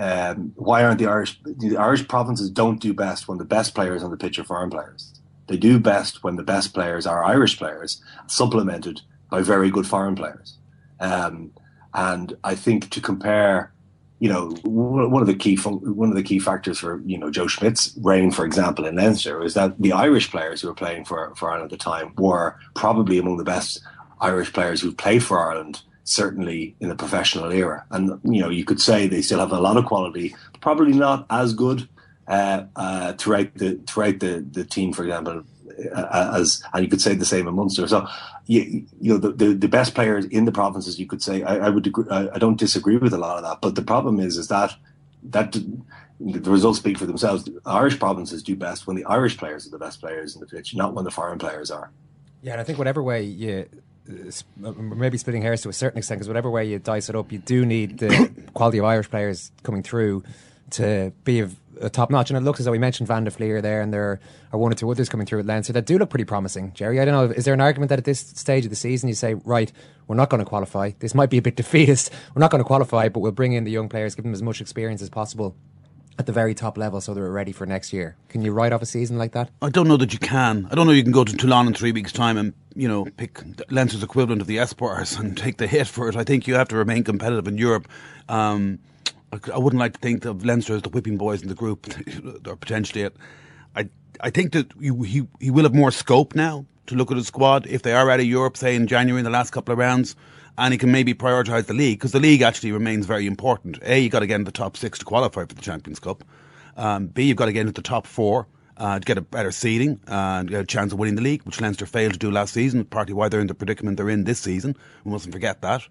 Um, why aren't the Irish the Irish provinces don't do best when the best players on the pitch are foreign players? They do best when the best players are Irish players, supplemented by very good foreign players. Um, And I think to compare, you know, one of the key one of the key factors for you know Joe Schmidt's reign, for example, in Leinster, is that the Irish players who were playing for for Ireland at the time were probably among the best Irish players who played for Ireland certainly in the professional era. And you know, you could say they still have a lot of quality, probably not as good uh, uh, throughout the throughout the, the team, for example, uh, as and you could say the same in Munster. So, you, you know, the, the, the best players in the provinces, you could say, I, I would agree, I, I, don't disagree with a lot of that. But the problem is, is that that the results speak for themselves. The Irish provinces do best when the Irish players are the best players in the pitch, not when the foreign players are. Yeah, and I think whatever way you uh, maybe splitting hairs to a certain extent because whatever way you dice it up, you do need the quality of Irish players coming through to be of a top notch. And it looks as though we mentioned Van der Flier there, and there are one or two others coming through at Leinster that do look pretty promising. Gerry, I don't know, is there an argument that at this stage of the season you say, right, we're not going to qualify? This might be a bit defeatist. We're not going to qualify, but we'll bring in the young players, give them as much experience as possible at the very top level so they're ready for next year. Can you write off a season like that? I don't know that you can. I don't know you can go to Toulon in three weeks' time and, you know, pick Leinster's equivalent of the Espoirs and take the hit for it. I think you have to remain competitive in Europe. Um, I wouldn't like to think of Leinster as the whipping boys in the group, or potentially it. I I think that he he will have more scope now to look at his squad if they are out of Europe, say in January in the last couple of rounds and he can maybe prioritise the league because the league actually remains very important. A, you've got to get in the top six to qualify for the Champions Cup. Um, B, you've got to get into the top four uh, to get a better seeding and a chance of winning the league, which Leinster failed to do last season. Partly why they're in the predicament they're in this season. We mustn't forget that.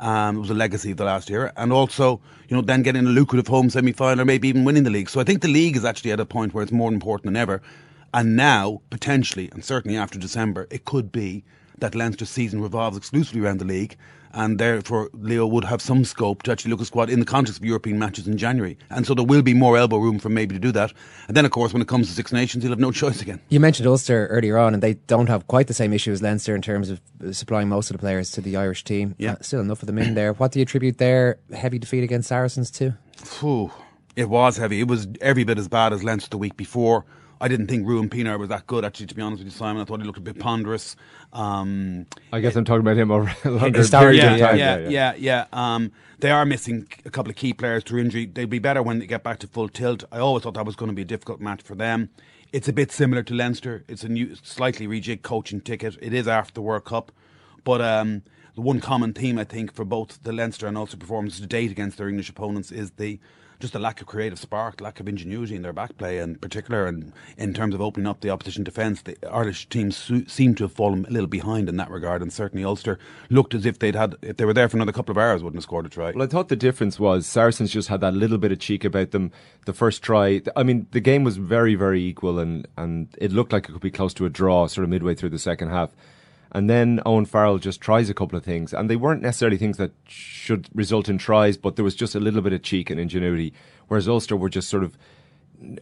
Um, it was a legacy of the last year, and also you know then getting a lucrative home semi final or maybe even winning the league. So I think the league is actually at a point where it's more important than ever. And now, potentially, and certainly after December, it could be that Leinster's season revolves exclusively around the league, and therefore Leo would have some scope to actually look at squad in the context of European matches in January. And so there will be more elbow room for maybe to do that. And then, of course, when it comes to Six Nations, he'll have no choice again. You mentioned Ulster earlier on, and they don't have quite the same issue as Leinster in terms of supplying most of the players to the Irish team. Yeah. Uh, still enough of them in there. What do you attribute their heavy defeat against Saracens to? Phew. It was heavy. It was every bit as bad as Leinster the week before. I didn't think Ruan Pienaar was that good, actually, to be honest with you, Simon. I thought he looked a bit ponderous. Um, I guess I'm talking about him over a longer period yeah, yeah, yeah, yeah, yeah, yeah. Um, they are missing a couple of key players through injury. They'll be better when they get back to full tilt. I always thought that was going to be a difficult match for them. It's a bit similar to Leinster. It's a new, slightly rejigged coaching ticket. It is after the World Cup. But um, the one common theme, I think, for both the Leinster and also performances to date against their English opponents is the just a lack of creative spark, lack of ingenuity in their back play in particular, and in terms of opening up the opposition defence, the Irish teams su- seem to have fallen a little behind in that regard, and certainly Ulster looked as if they'd had, if they were there for another couple of hours, wouldn't have scored a try. Well, I thought the difference was Saracens just had that little bit of cheek about them. The first try, I mean, the game was very, very equal, and, and it looked like it could be close to a draw sort of midway through the second half. And then Owen Farrell just tries a couple of things, and they weren't necessarily things that should result in tries, but there was just a little bit of cheek and ingenuity. Whereas Ulster were just sort of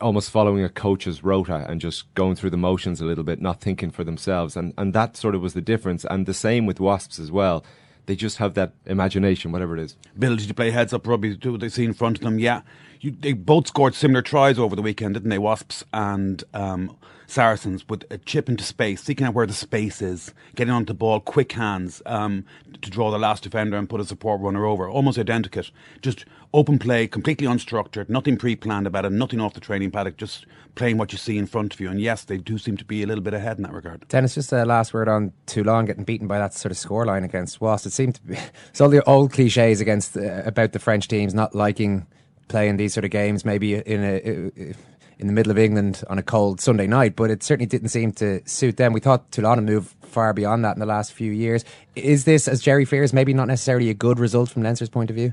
almost following a coach's rota and just going through the motions a little bit, not thinking for themselves. And, and that sort of was the difference. And the same with Wasps as well. They just have that imagination, whatever it is. Ability to play heads up rugby, do what they see in front of them. Yeah, you, they both scored similar tries over the weekend, didn't they? Wasps and um, Saracens with a chip into space, seeking out where the space is, getting onto the ball, quick hands um, to draw the last defender and put a support runner over. Almost identical. Just open play, completely unstructured, nothing pre planned about it, nothing off the training paddock, just playing what you see in front of you. And yes, they do seem to be a little bit ahead in that regard. Denis, just a last word on Toulon getting beaten by that sort of scoreline against Wasps. It seemed to be. It's all the old cliches against uh, about the French teams not liking playing these sort of games, maybe in a in the middle of England on a cold Sunday night, but it certainly didn't seem to suit them. We thought Toulon had moved far beyond that in the last few years. Is this, as Gerry fears, maybe not necessarily a good result from Leinster's point of view?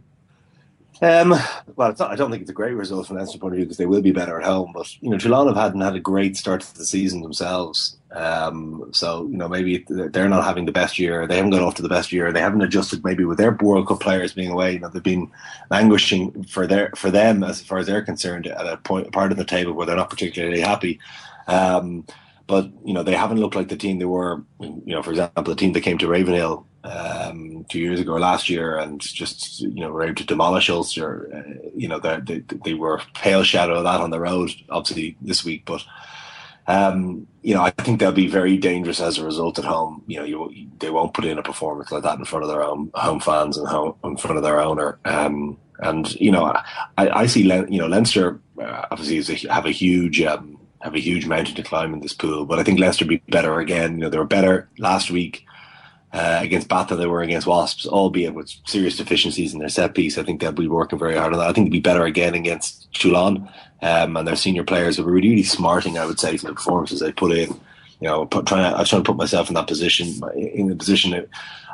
Um, well, not, I don't think it's a great result from Leinster's point of view because they will be better at home. But you know, Toulon have hadn't had a great start to the season themselves. Um, so you know, maybe they're not having the best year. They haven't got off to the best year. They haven't adjusted maybe with their World Cup players being away. You know, they've been languishing for their for them as far as they're concerned at a point part of the table where they're not particularly happy. Um, but you know, they haven't looked like the team they were. You know, for example, the team that came to Ravenhill um, two years ago or last year and just you know were able to demolish Ulster. Uh, you know they, they, were pale shadow of that on the road, obviously this week, but. Um, you know, I think they'll be very dangerous as a result at home. You know, you, they won't put in a performance like that in front of their own home fans and home, in front of their owner. Um, and you know, I, I see you know Leinster uh, obviously a, have a huge um, have a huge mountain to climb in this pool, but I think Leinster be better again. You know, they were better last week uh, against Bath than they were against Wasps, albeit with serious deficiencies in their set piece. I think they'll be working very hard on that. I think they'll be better again against Toulon, um, and their senior players were really, really smarting, I would say, to the performances they put in. You know, put, trying to, I was trying to put myself in that position, in the position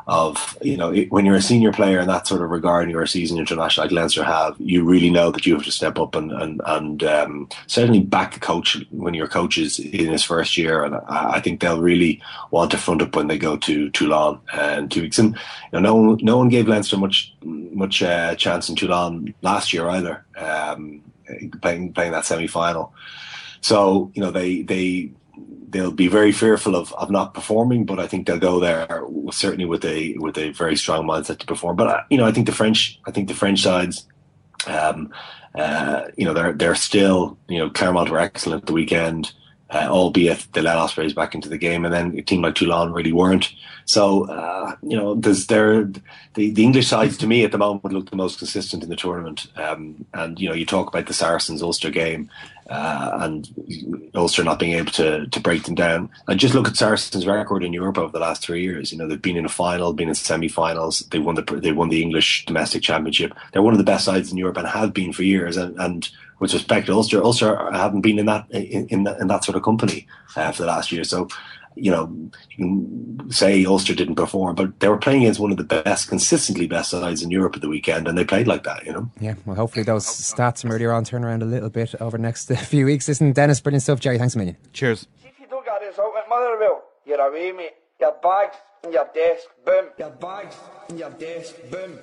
of you know when you're a senior player in that sort of regard and you're a seasoned international like Leinster have you really know that you have to step up and and, and um, certainly back the coach when your coach is in his first year. And I, I, think they'll really want to front up when they go to Toulon and two weeks. And you know no one, no one gave Leinster much much uh, chance in Toulon last year either um, playing playing that semi final so you know they they they'll be very fearful of, of not performing, but I think they'll go there certainly with a with a very strong mindset to perform. But uh, you know, I think the French, I think the French sides, um, uh, you know, they're they're still you know Clermont were excellent the weekend uh, albeit they let Ospreys back into the game, and then a team like Toulon really weren't. So uh, you know, there's there the the English sides to me at the moment look the most consistent in the tournament. Um, and you know, you talk about the Saracens Ulster game, uh, and Ulster not being able to to break them down. And just look at Saracens' record in Europe over the last three years. You know, they've been in a final, been in semi-finals. They won the they won the English domestic championship. They're one of the best sides in Europe and have been for years. And and with respect to Ulster, Ulster haven't been in that in in, in that sort of company uh, for the last year. So, you know, you can say Ulster didn't perform, but they were playing against one of the best, consistently best sides in Europe at the weekend, and they played like that. You know. Yeah. Well, hopefully those stats from earlier on turn around a little bit over the next few weeks. Listen, Denis, brilliant stuff. Gerry, thanks a million. Cheers. If you don't get this out at Motherwell, you're away, mate. Your bags and your desk, boom. Your bags and your desk, boom.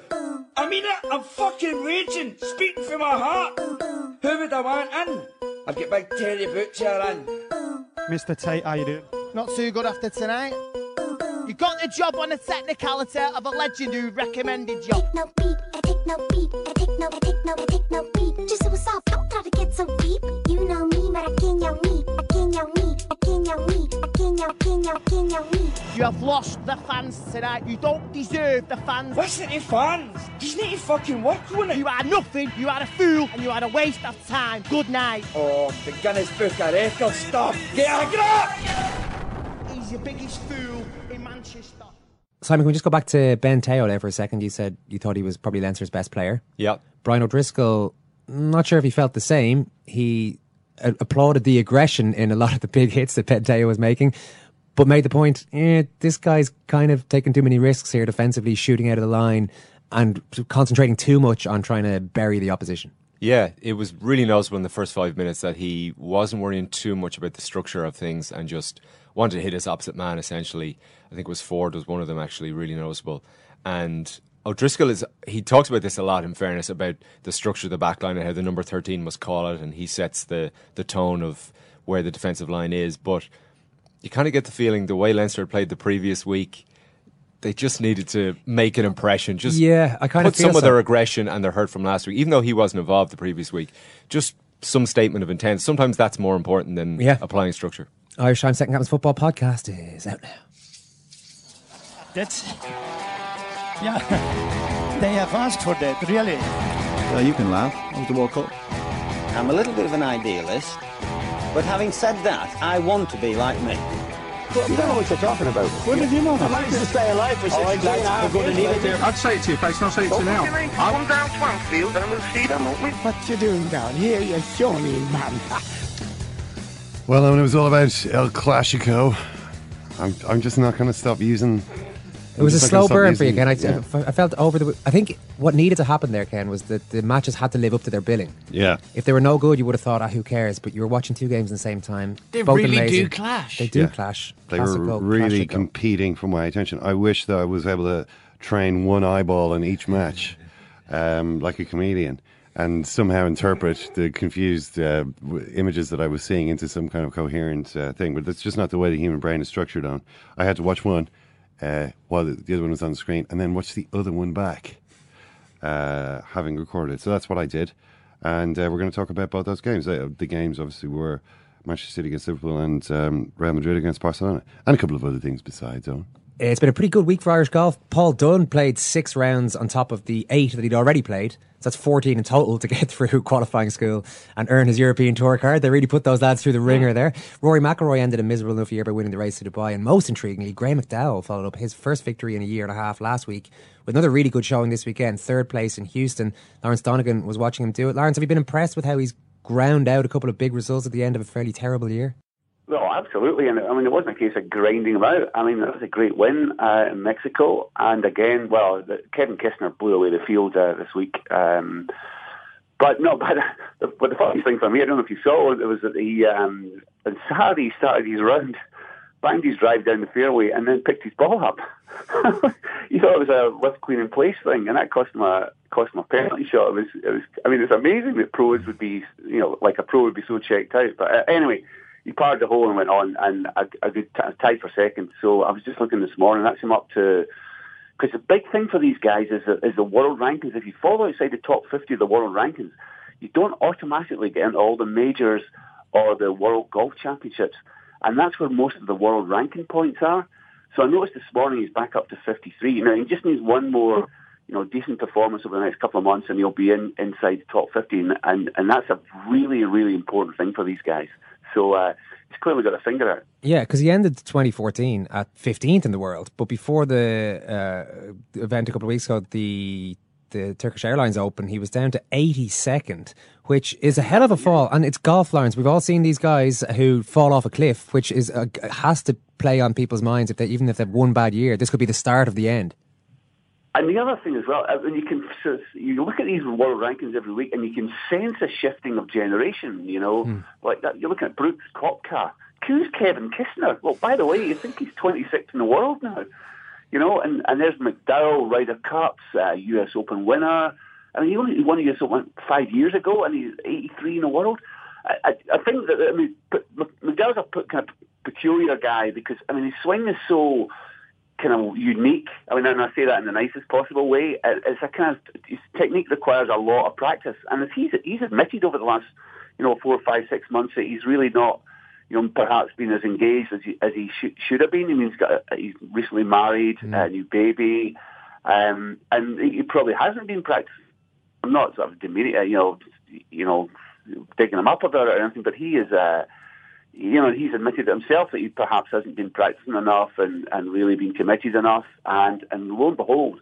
I mean it, I'm fucking raging, speaking from my heart. Who would I want in? I've got big Terry Boots here in. Mr. Tate, how you doing? Not too good after tonight. You got the job on the technicality of a legend who recommended you. no beat, I take no beat, I take no, I take no, I take no beat. Just what's up, don't try to get so deep. You know me, but I can't know me, I can't know me, You have lost the fans tonight. You don't deserve the fans. Listen to fans. You need to fucking work on it. You are nothing. You are a fool, and you are a waste of time. Good night. Oh, the Guinness Book of Records stuff. Get a grip! He's your biggest fool in Manchester. Simon, can we just go back to Ben Te'o there for a second? You said you thought he was probably Leinster's best player. Yeah. Brian O'Driscoll, not sure if he felt the same. He applauded the aggression in a lot of the big hits that Te'o was making, but made the point, eh, this guy's kind of taking too many risks here defensively, shooting out of the line and concentrating too much on trying to bury the opposition. Yeah, it was really noticeable in the first five minutes that he wasn't worrying too much about the structure of things and just wanted to hit his opposite man essentially. I think it was Ford was one of them actually really noticeable. And O'Driscoll is he talks about this a lot in fairness about the structure of the back line and how the number thirteen must call it and he sets the, the tone of where the defensive line is. But you kind of get the feeling the way Leinster played the previous week, they just needed to make an impression. Just yeah, I kind put of feel some of so. their aggression and their hurt from last week, even though he wasn't involved the previous week. Just some statement of intent. Sometimes that's more important than Yeah. applying structure. Irish Times Second Captain's Football Podcast is out now. That's yeah. They have asked for that, really. Uh, you can laugh. That was the World Cup. I'm a little bit of an idealist, but having said that, I want to be like me. You don't know what you're talking about. What did you know? I managed to stay alive for 16 I'd like to hours. to leave it. I'd say it to your face, and I'll say it to you now. I come down Swansfield and we'll see them, won't we? What you doing down here, you shawny man? Well, when it was all about El Clasico, I'm, I'm just not going to stop using. It was a I'm just not slow gonna burn for you, Ken. I, yeah. I felt over the. I think what needed to happen there, Ken, was that the matches had to live up to their billing. Yeah. If they were no good, you would have thought, ah, who cares? But you were watching two games at the same time. They both really do amazing. clash. They do Yeah. clash. They were Classico, really classico. competing for my attention. I wish that I was able to train one eyeball in each match, um, like a comedian, and somehow interpret the confused uh, w- images that I was seeing into some kind of coherent uh, thing. But that's just not the way the human brain is structured on. I had to watch one uh, while the, the other one was on the screen, and then watch the other one back, uh, having recorded. So that's what I did. And uh, we're going to talk about both those games. Uh, the games obviously were Manchester City against Liverpool and um, Real Madrid against Barcelona, and a couple of other things besides. It's been a pretty good week for Irish golf. Paul Dunne played six rounds on top of the eight that he'd already played. So that's 14 in total to get through qualifying school and earn his European Tour card. They really put those lads through the ringer there. Rory McIlroy ended a miserable enough year by winning the race to Dubai. And most intriguingly, Graeme McDowell followed up his first victory in a year and a half last week with another really good showing this weekend. Third place in Houston. Lawrence Donegan was watching him do it. Lawrence, have you been impressed with how he's ground out a couple of big results at the end of a fairly terrible year? Well, absolutely, and I mean, it wasn't a case of grinding them out. I mean, that was a great win uh, in Mexico, and again, well, the, Kevin Kisner blew away the field uh, this week. Um, but no, but the, but the funniest thing for me, I don't know if you saw, it was that he um, on Saturday he started his round, banged his drive down the fairway, and then picked his ball up. you thought it was a lift queen in place thing, and that cost him a cost him a penalty shot. It was, it was. I mean, it's amazing that pros would be, you know, like a pro would be so checked out. But uh, anyway, he parred the hole and went on, and a, a good t- tied for second. So I was just looking this morning. That's him up to. Because the big thing for these guys is the, is the world rankings. If you fall outside the top 50 of the world rankings, you don't automatically get into all the majors or the World Golf Championships. And that's where most of the world ranking points are. So I noticed this morning he's back up to 53. Now, he just needs one more, you know, decent performance over the next couple of months and he'll be in inside the top 50. And, and, and that's a really, really important thing for these guys. So uh, he's clearly got a finger out. Yeah, because he ended 2014 at 15th in the world. But before the uh, event a couple of weeks ago, the the Turkish Airlines Open, he was down to 82nd, which is a hell of a fall. And it's golf, Lawrence. We've all seen these guys who fall off a cliff, which is uh, has to play on people's minds. If they, even if they've one bad year, this could be the start of the end. And the other thing as well, uh, when you can you look at these world rankings every week, and you can sense a shifting of generation. You know, mm. like that. You're looking at Brooks Koepka. Who's Kevin Kisner? Well, by the way, you think he's 26th in the world now. You know, and, and there's McDowell, Ryder Cups, uh, U.S. Open winner. I mean, he only won a U.S. Open five years ago, and he's 83 in the world. I, I, I think that I mean, McDowell's a kind of peculiar guy because I mean his swing is so kind of unique. I mean, and I say that in the nicest possible way. It's a kind of his technique requires a lot of practice, and as he's he's admitted over the last you know four, five, six months that he's really not you know perhaps been as engaged as he as he should, should have been. I mean, he's got a, he's recently married, mm. a new baby, um, and he probably hasn't been practicing. I'm not sort of demeaning, you know, you know, digging him up about it or anything, but he is. Uh, you know, he's admitted himself that he perhaps hasn't been practicing enough and, and really been committed enough. And, and lo and behold,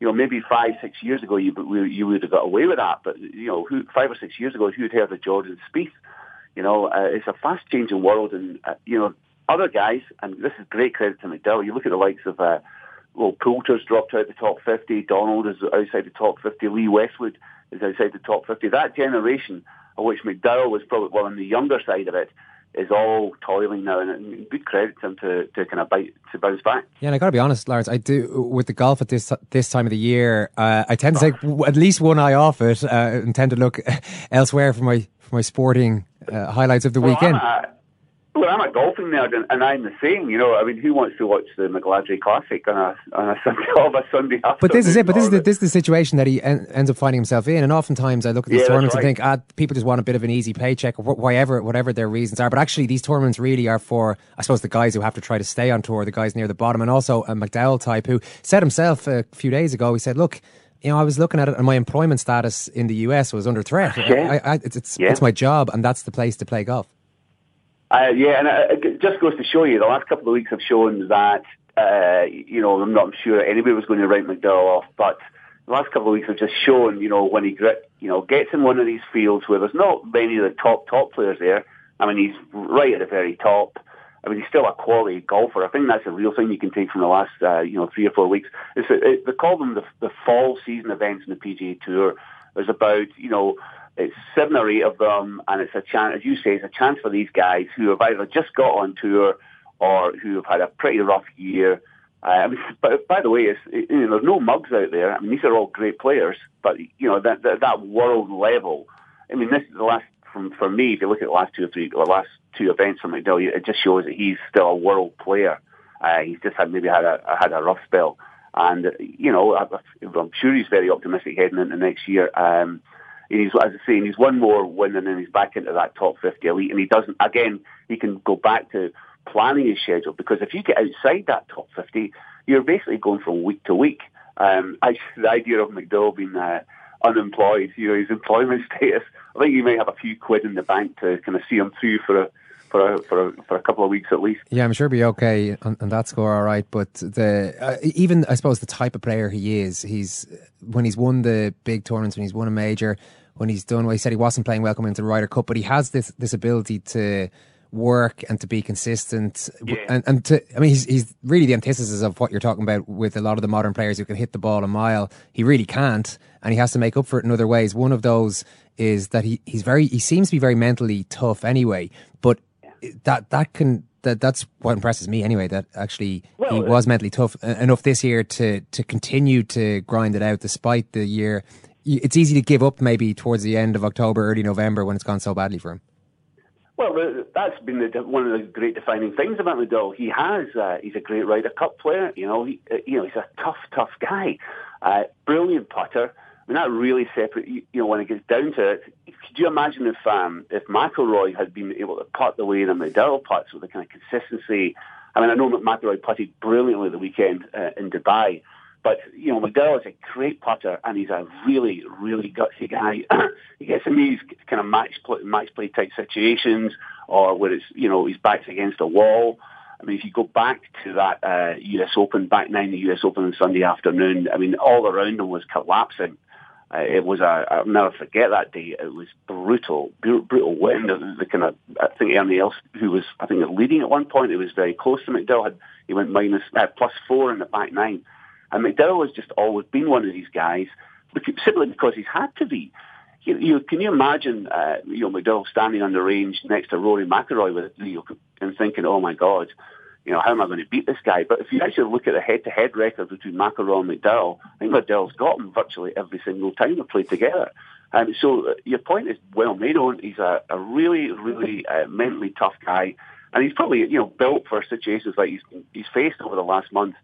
you know, maybe five, six years ago you you would have got away with that. But you know, who, five or six years ago, who had heard of Jordan Spieth? You know, uh, it's a fast-changing world, and uh, you know, other guys, and this is great credit to McDowell. You look at the likes of, uh, well, Poulter's dropped out the top 50. Donald is outside the top 50. Lee Westwood is outside the top 50. That generation, of which McDowell was probably well on the younger side of it, is all toiling now, and good credit to him to, to kind of bite to bounce back. Yeah, and I got to be honest, Lawrence. I do with the golf at this this time of the year. Uh, I tend to take at least one eye off it uh, and tend to look elsewhere for my for my sporting uh, highlights of the well, weekend. I'm well, I'm a golfing nerd, and, and I'm the same. You know, I mean, who wants to watch the McGladrey Classic on a on a Sunday, on a Sunday afternoon? But this is it. But this is the, this is the situation that he en- ends up finding himself in. And oftentimes, I look at these Yeah, tournaments that's and think, ah, people just want a bit of an easy paycheck, or wh- whatever whatever their reasons are. But actually, these tournaments really are for, I suppose, the guys who have to try to stay on tour, the guys near the bottom, and also a McDowell type who said himself a few days ago. He said, look. You know, I was looking at it, and my employment status in the US was under threat. Yeah. I, I, it's it's, Yeah. it's my job, and that's the place to play golf. Uh, yeah, and uh, it just goes to show you, the last couple of weeks have shown that, uh, you know, I'm not sure anybody was going to write McDowell off, but the last couple of weeks have just shown, you know, when he you know, gets in one of these fields where there's not many of the top, top players there. I mean, he's right at the very top. I mean, he's still a quality golfer. I think that's a real thing you can take from the last, uh, you know, three or four weeks. It's, it, they call them the, the fall season events in the PGA Tour. There's about, you know, it's seven or eight of them, and it's a chance, as you say, it's a chance for these guys who have either just got on tour or who have had a pretty rough year. Uh, but by the way, it's, you know, there's no mugs out there. I mean, these are all great players, but you know that that, that world level. I mean, this is the last from for me. If you look at the last two or three, the last two events from McDowell, it just shows that he's still a world player. Uh, he's just had maybe had a had a rough spell, and you know, I, I'm sure he's very optimistic heading into next year. Um, He's, as I say, he's one more win and then he's back into that top 50 elite. And he doesn't, again, he can go back to planning his schedule because if you get outside that top 50, you're basically going from week to week. Um, I, the idea of McDowell being uh, unemployed, you know, his employment status, I think he may have a few quid in the bank to kind of see him through for a for a, for a, for a couple of weeks at least. Yeah, I'm sure he'll be okay on, on that score, all right. But the uh, even I suppose the type of player he is, he's when he's won the big tournaments, when he's won a major, when he's done. Well, he said he wasn't playing welcome into the Ryder Cup, but he has this this ability to work and to be consistent Yeah. and, and to I mean he's he's really the antithesis of what you're talking about with a lot of the modern players who can hit the ball a mile he really can't and he has to make up for it in other ways one of those is that he, he's very he seems to be very mentally tough anyway but that that can that that's what impresses me anyway that actually he was mentally tough enough this year to to continue to grind it out despite the year it's easy to give up maybe towards the end of October early November when it's gone so badly for him Well, that's been the, one of the great defining things about McDowell. He has, uh, he's a great Ryder Cup player. You know, he, uh, you know, he's a tough, tough guy. Uh, brilliant putter. I mean, that really separate. You, know, when it gets down to it, could you imagine if um, if McIlroy had been able to putt the way that McDowell puts with the kind of consistency? I mean, I know McIlroy putted brilliantly the weekend uh, in Dubai. But you know, McDowell is a great putter, and he's a really, really gutsy guy. he gets in these kind of match play, match play type situations, or where it's you know his back's against a wall. I mean, if you go back to that uh, U.S. Open, back nine, the U.S. Open on Sunday afternoon, I mean, all around him was collapsing. Uh, it was a, I'll never forget that day. It was brutal, brutal wind. The, kind of, I think Ernie Els, who was, I think, leading at one point, it was very close to McDowell. Had, he went minus, uh, plus four in the back nine. And McDowell has just always been one of these guys, simply because he's had to be. You, you, can you imagine, uh, you know, McDowell standing on the range next to Rory McIlroy with, you know, and thinking, oh my God, you know, how am I going to beat this guy? But if you actually look at the head-to-head record between McIlroy and McDowell, I think McDowell's got him virtually every single time they've played together. Um, so uh, your point is well made on. He's a, a really, really uh, mentally tough guy, and he's probably you know built for situations like he's he's faced over the last month.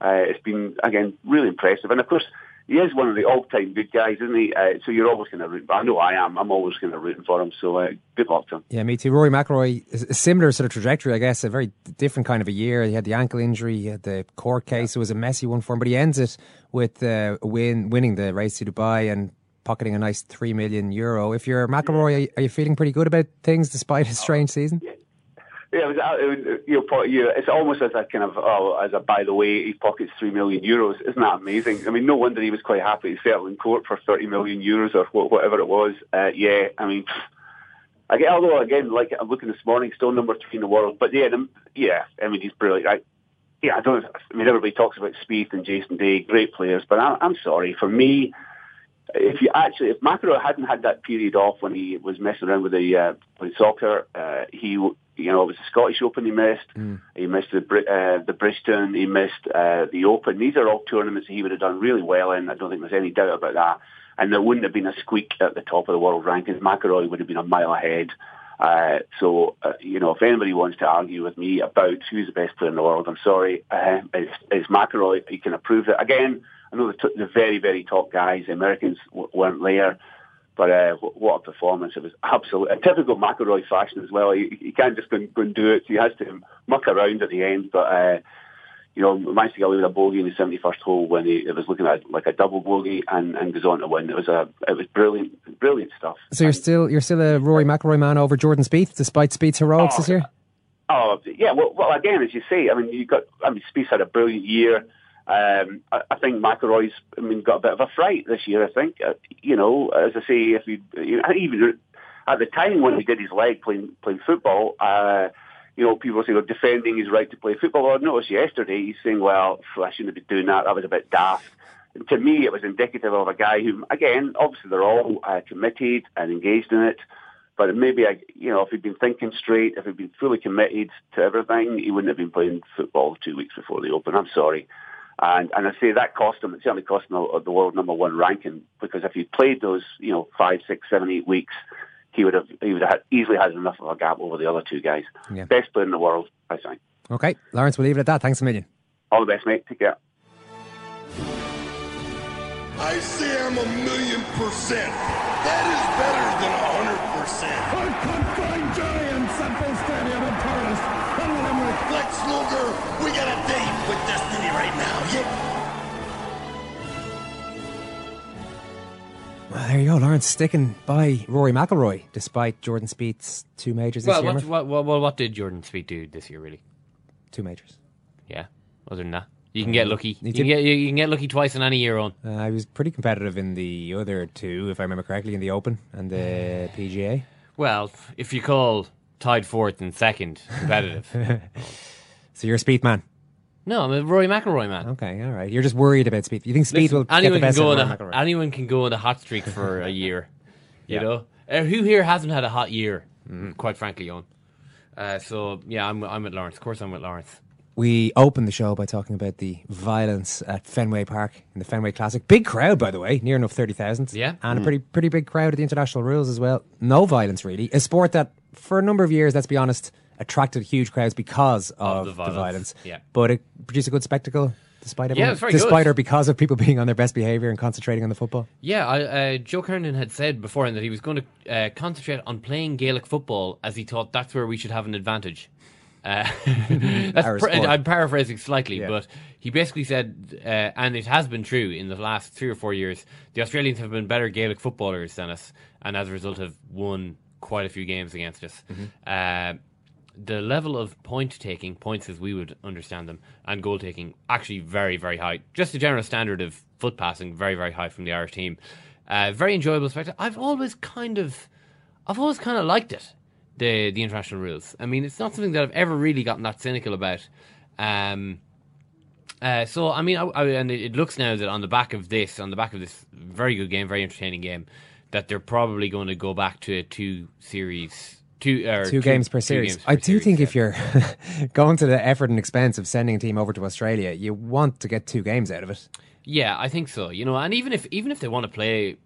Uh, it's been again really impressive, and of course he is one of the all-time good guys, isn't he? Uh, so you're always going to root. I know I am. I'm always going to root for him. So uh, good luck to him. Yeah, me too. Rory McIlroy, a similar sort of trajectory, I guess. A very different kind of a year. He had the ankle injury, he had the court case. It was a messy one for him, but he ends it with uh, a win, winning the race to Dubai and pocketing a nice three million euro. If you're McIlroy, are you, are you feeling pretty good about things despite his strange season? Yeah, it was, it was, you know, you it's almost as a kind of, oh, as a by the way, he pockets three million euros. Isn't that amazing? I mean, no wonder he was quite happy to settle in court for thirty million euros or wh- whatever it was. Uh, yeah, I mean, again, although again, like I'm looking this morning, still number three in the world. But yeah, the, yeah, I mean, he's brilliant. I, yeah, I don't. I mean, everybody talks about Spieth and Jason Day, great players, but I, I'm sorry. For me, if you actually, if McIlroy hadn't had that period off when he was messing around with the uh, with soccer, uh, he, you know, it was the Scottish Open he missed. He missed the uh, the Bridgestone. He missed uh, the Open. These are all tournaments he would have done really well in. I don't think there's any doubt about that. And there wouldn't have been a squeak at the top of the world rankings. McIlroy would have been a mile ahead. Uh, so, uh, you know, if anybody wants to argue with me about who's the best player in the world, I'm sorry, uh, it's, it's McIlroy. He can approve it. Again, I know the, t- the very, very top guys, the Americans w- weren't there, but uh, wh- what a performance. It was absolute, a typical McIlroy fashion as well. He, he can't just go and, go and do it. He has to muck around at the end, but, uh, you know, managed to get away with a bogey in the 71st hole when he it was looking at like a double bogey and, and goes on to win. It was a, it was brilliant, brilliant stuff. So you're still you're still a Rory McIlroy man over Jordan Spieth, despite Spieth's heroics this year. Oh yeah, well, well, again, as you say, I mean, you got. I mean, Spieth had a brilliant year. Um, I, I think McIlroy's, I mean, got a bit of a fright this year. I think, uh, you know, as I say, if you, you even at the time when he did his leg playing playing football, uh, you know, people were saying, oh, defending his right to play football. Well, I noticed yesterday he's saying, well, I shouldn't have been doing that. That was a bit daft. And to me, it was indicative of a guy who, again, obviously they're all uh, committed and engaged in it. But maybe, you know, if he'd been thinking straight, if he'd been fully committed to everything, he wouldn't have been playing football two weeks before the Open. I'm sorry. And and I say that cost him, it certainly cost him the, the world number one ranking because if he'd played those, you know, five, six, seven, eight weeks, he would have he would have easily had enough of a gap over the other two guys. Yeah. Best player in the world, I think. Okay, Lawrence, we'll leave it at that. Thanks a million. All the best, mate. Take care. I say I'm a million percent. That is better than a hundred percent. I could find giants at full stadium in Paris. Lex Luger, we got a date with Destiny right now. Well, there you go. Lawrence sticking by Rory McIlroy despite Jordan Spieth's two majors this Well, year. what, what, what, did Jordan Spieth do this year, really? Two majors. Yeah. Other than that, you can get lucky. You can get, you can get lucky twice in any year on. Uh, I was pretty competitive in the other two, if I remember correctly, in the Open and the PGA. Well, if you call tied fourth and second competitive. So you're a Spieth man. No, I'm a Rory McIlroy man. Okay, all right. You're just worried about Spieth. You think Spieth Listen, will get anyone the best can go of on Rory a, McIlroy? anyone can go on a hot streak for a year. You Yeah. know, uh, who here hasn't had a hot year? Quite frankly, on. Uh, so yeah, I'm I'm with Lawrence. Of course, I'm with Lawrence. We opened the show by talking about the violence at Fenway Park in the Fenway Classic. Big crowd, by the way, near enough thirty thousand. Yeah. and a pretty pretty big crowd at the international rules as well. No violence really. A sport that, for a number of years, let's be honest, attracted huge crowds because of, the the violence. violence. Yeah. but it produced a good spectacle. Despite Yeah, everyone, it was very despite good. or because of people being on their best behaviour and concentrating on the football. Yeah, I, uh, Joe Kernan had said beforehand that he was going to uh, concentrate on playing Gaelic football as he thought that's where we should have an advantage. Uh, that's pr- I'm paraphrasing slightly, Yeah. but he basically said, uh, and it has been true in the last three or four years, the Australians have been better Gaelic footballers than us, and as a result have won quite a few games against us. Uh, the level of point taking, points as we would understand them, and goal taking, actually very, very high. Just the general standard of foot passing, very, very high from the Irish team. Uh, very enjoyable spectacle. I've always kind of, I've always kind of liked it. The the international rules. I mean, it's not something that I've ever really gotten that cynical about. Um, uh, so I mean, I, I, and it, it looks now that on the back of this, on the back of this very good game, very entertaining game, that they're probably going to go back to a two series, two games per series. games per I do series, think yeah. if you're going to the effort and expense of sending a team over to Australia, you want to get two games out of it. Yeah, I think so. You know, and even if even if they want to play,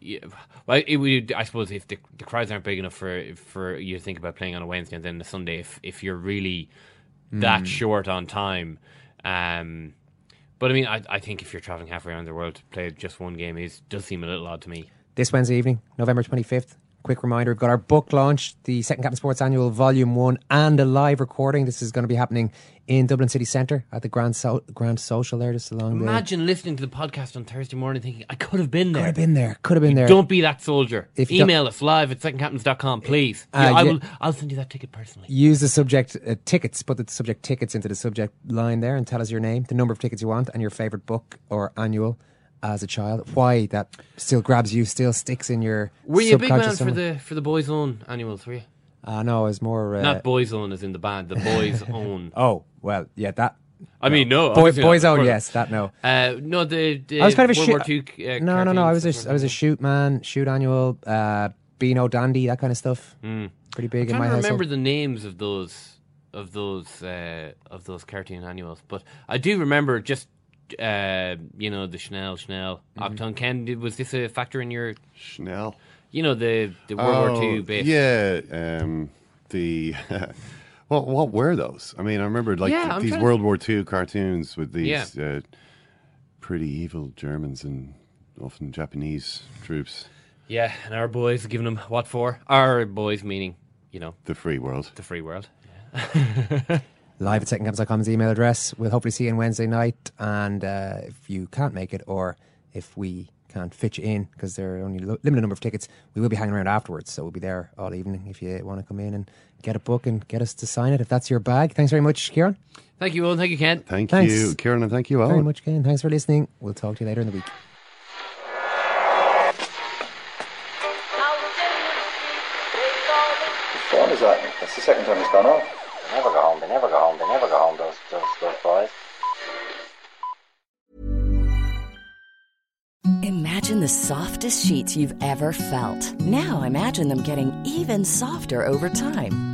yeah, well, it would. I suppose if the, the crowds aren't big enough for for you to think about playing on a Wednesday and then a Sunday, if if you're really that Mm. short on time, um. But I mean, I, I think if you're traveling halfway around the world to play just one game is does seem a little odd to me. This Wednesday evening, November 25th. Quick reminder, we've got our book launch, the Second Captain Sports Annual Volume 1, and a live recording. This is going to be happening in Dublin City Centre at the Grand, so- Grand Social there, just along the... Imagine listening to the podcast on Thursday morning thinking, I could have been there. Could have been there. Could have been there. Don't be that soldier. If Email us live at secondcaptains.com, please. Uh, Yeah, I will, I'll send you that ticket personally. Use the subject uh, tickets, put the subject tickets into the subject line there and tell us your name, the number of tickets you want, and your favourite book or annual as a child. Why that still grabs you, still sticks in your Were you a big man subconscious for somewhere. the for the boys' own annuals? Were you? Uh, no, it was more... Uh, Not boys' own as in the band, the boys' own. Oh, well, yeah, that... I mean, no. Boy, obviously not, boys of own, course. yes, that no. Uh, no, the, the I was kind of a World shoot. War II, uh, no, no, no. I was cartoons, a, I was a shoot man, shoot annual, uh, Beano Dandy, that kind of stuff. Mm. Pretty big I'm in my trying to household. remember the names of those of those uh, of those cartoon annuals, but I do remember just uh, you know the Schnell Schnell Mm-hmm. Octon. Ken, did- was this a factor in your Schnell? You know the the World War II bit. Oh, Yeah, um, the well, what were those? I mean, I remember like Yeah, I'm these trying to- World War II cartoons with these Yeah. uh, pretty evil Germans and often Japanese troops. Yeah, and our boys giving them what for? Our boys meaning you know The free world. the free world. Live at secondcaps.com's email address. We'll hopefully see you on Wednesday night. And uh, if you can't make it, or if we can't fit you in, because there are only a lo- limited number of tickets, we will be hanging around afterwards. So we'll be there all evening if you want to come in and get a book and get us to sign it if that's your bag. Thanks very much, Kieran. Thank you, Owen. Thank you, Ken. Thank Thanks. you, Kieran, and thank you, Very much, Ken. Thanks for listening. We'll talk to you later in the week. What fun is that? That's the second time it's gone off. They never go home. They never go home. They never go home. Those those those boys. Imagine the softest sheets you've ever felt. Now imagine them getting even softer over time.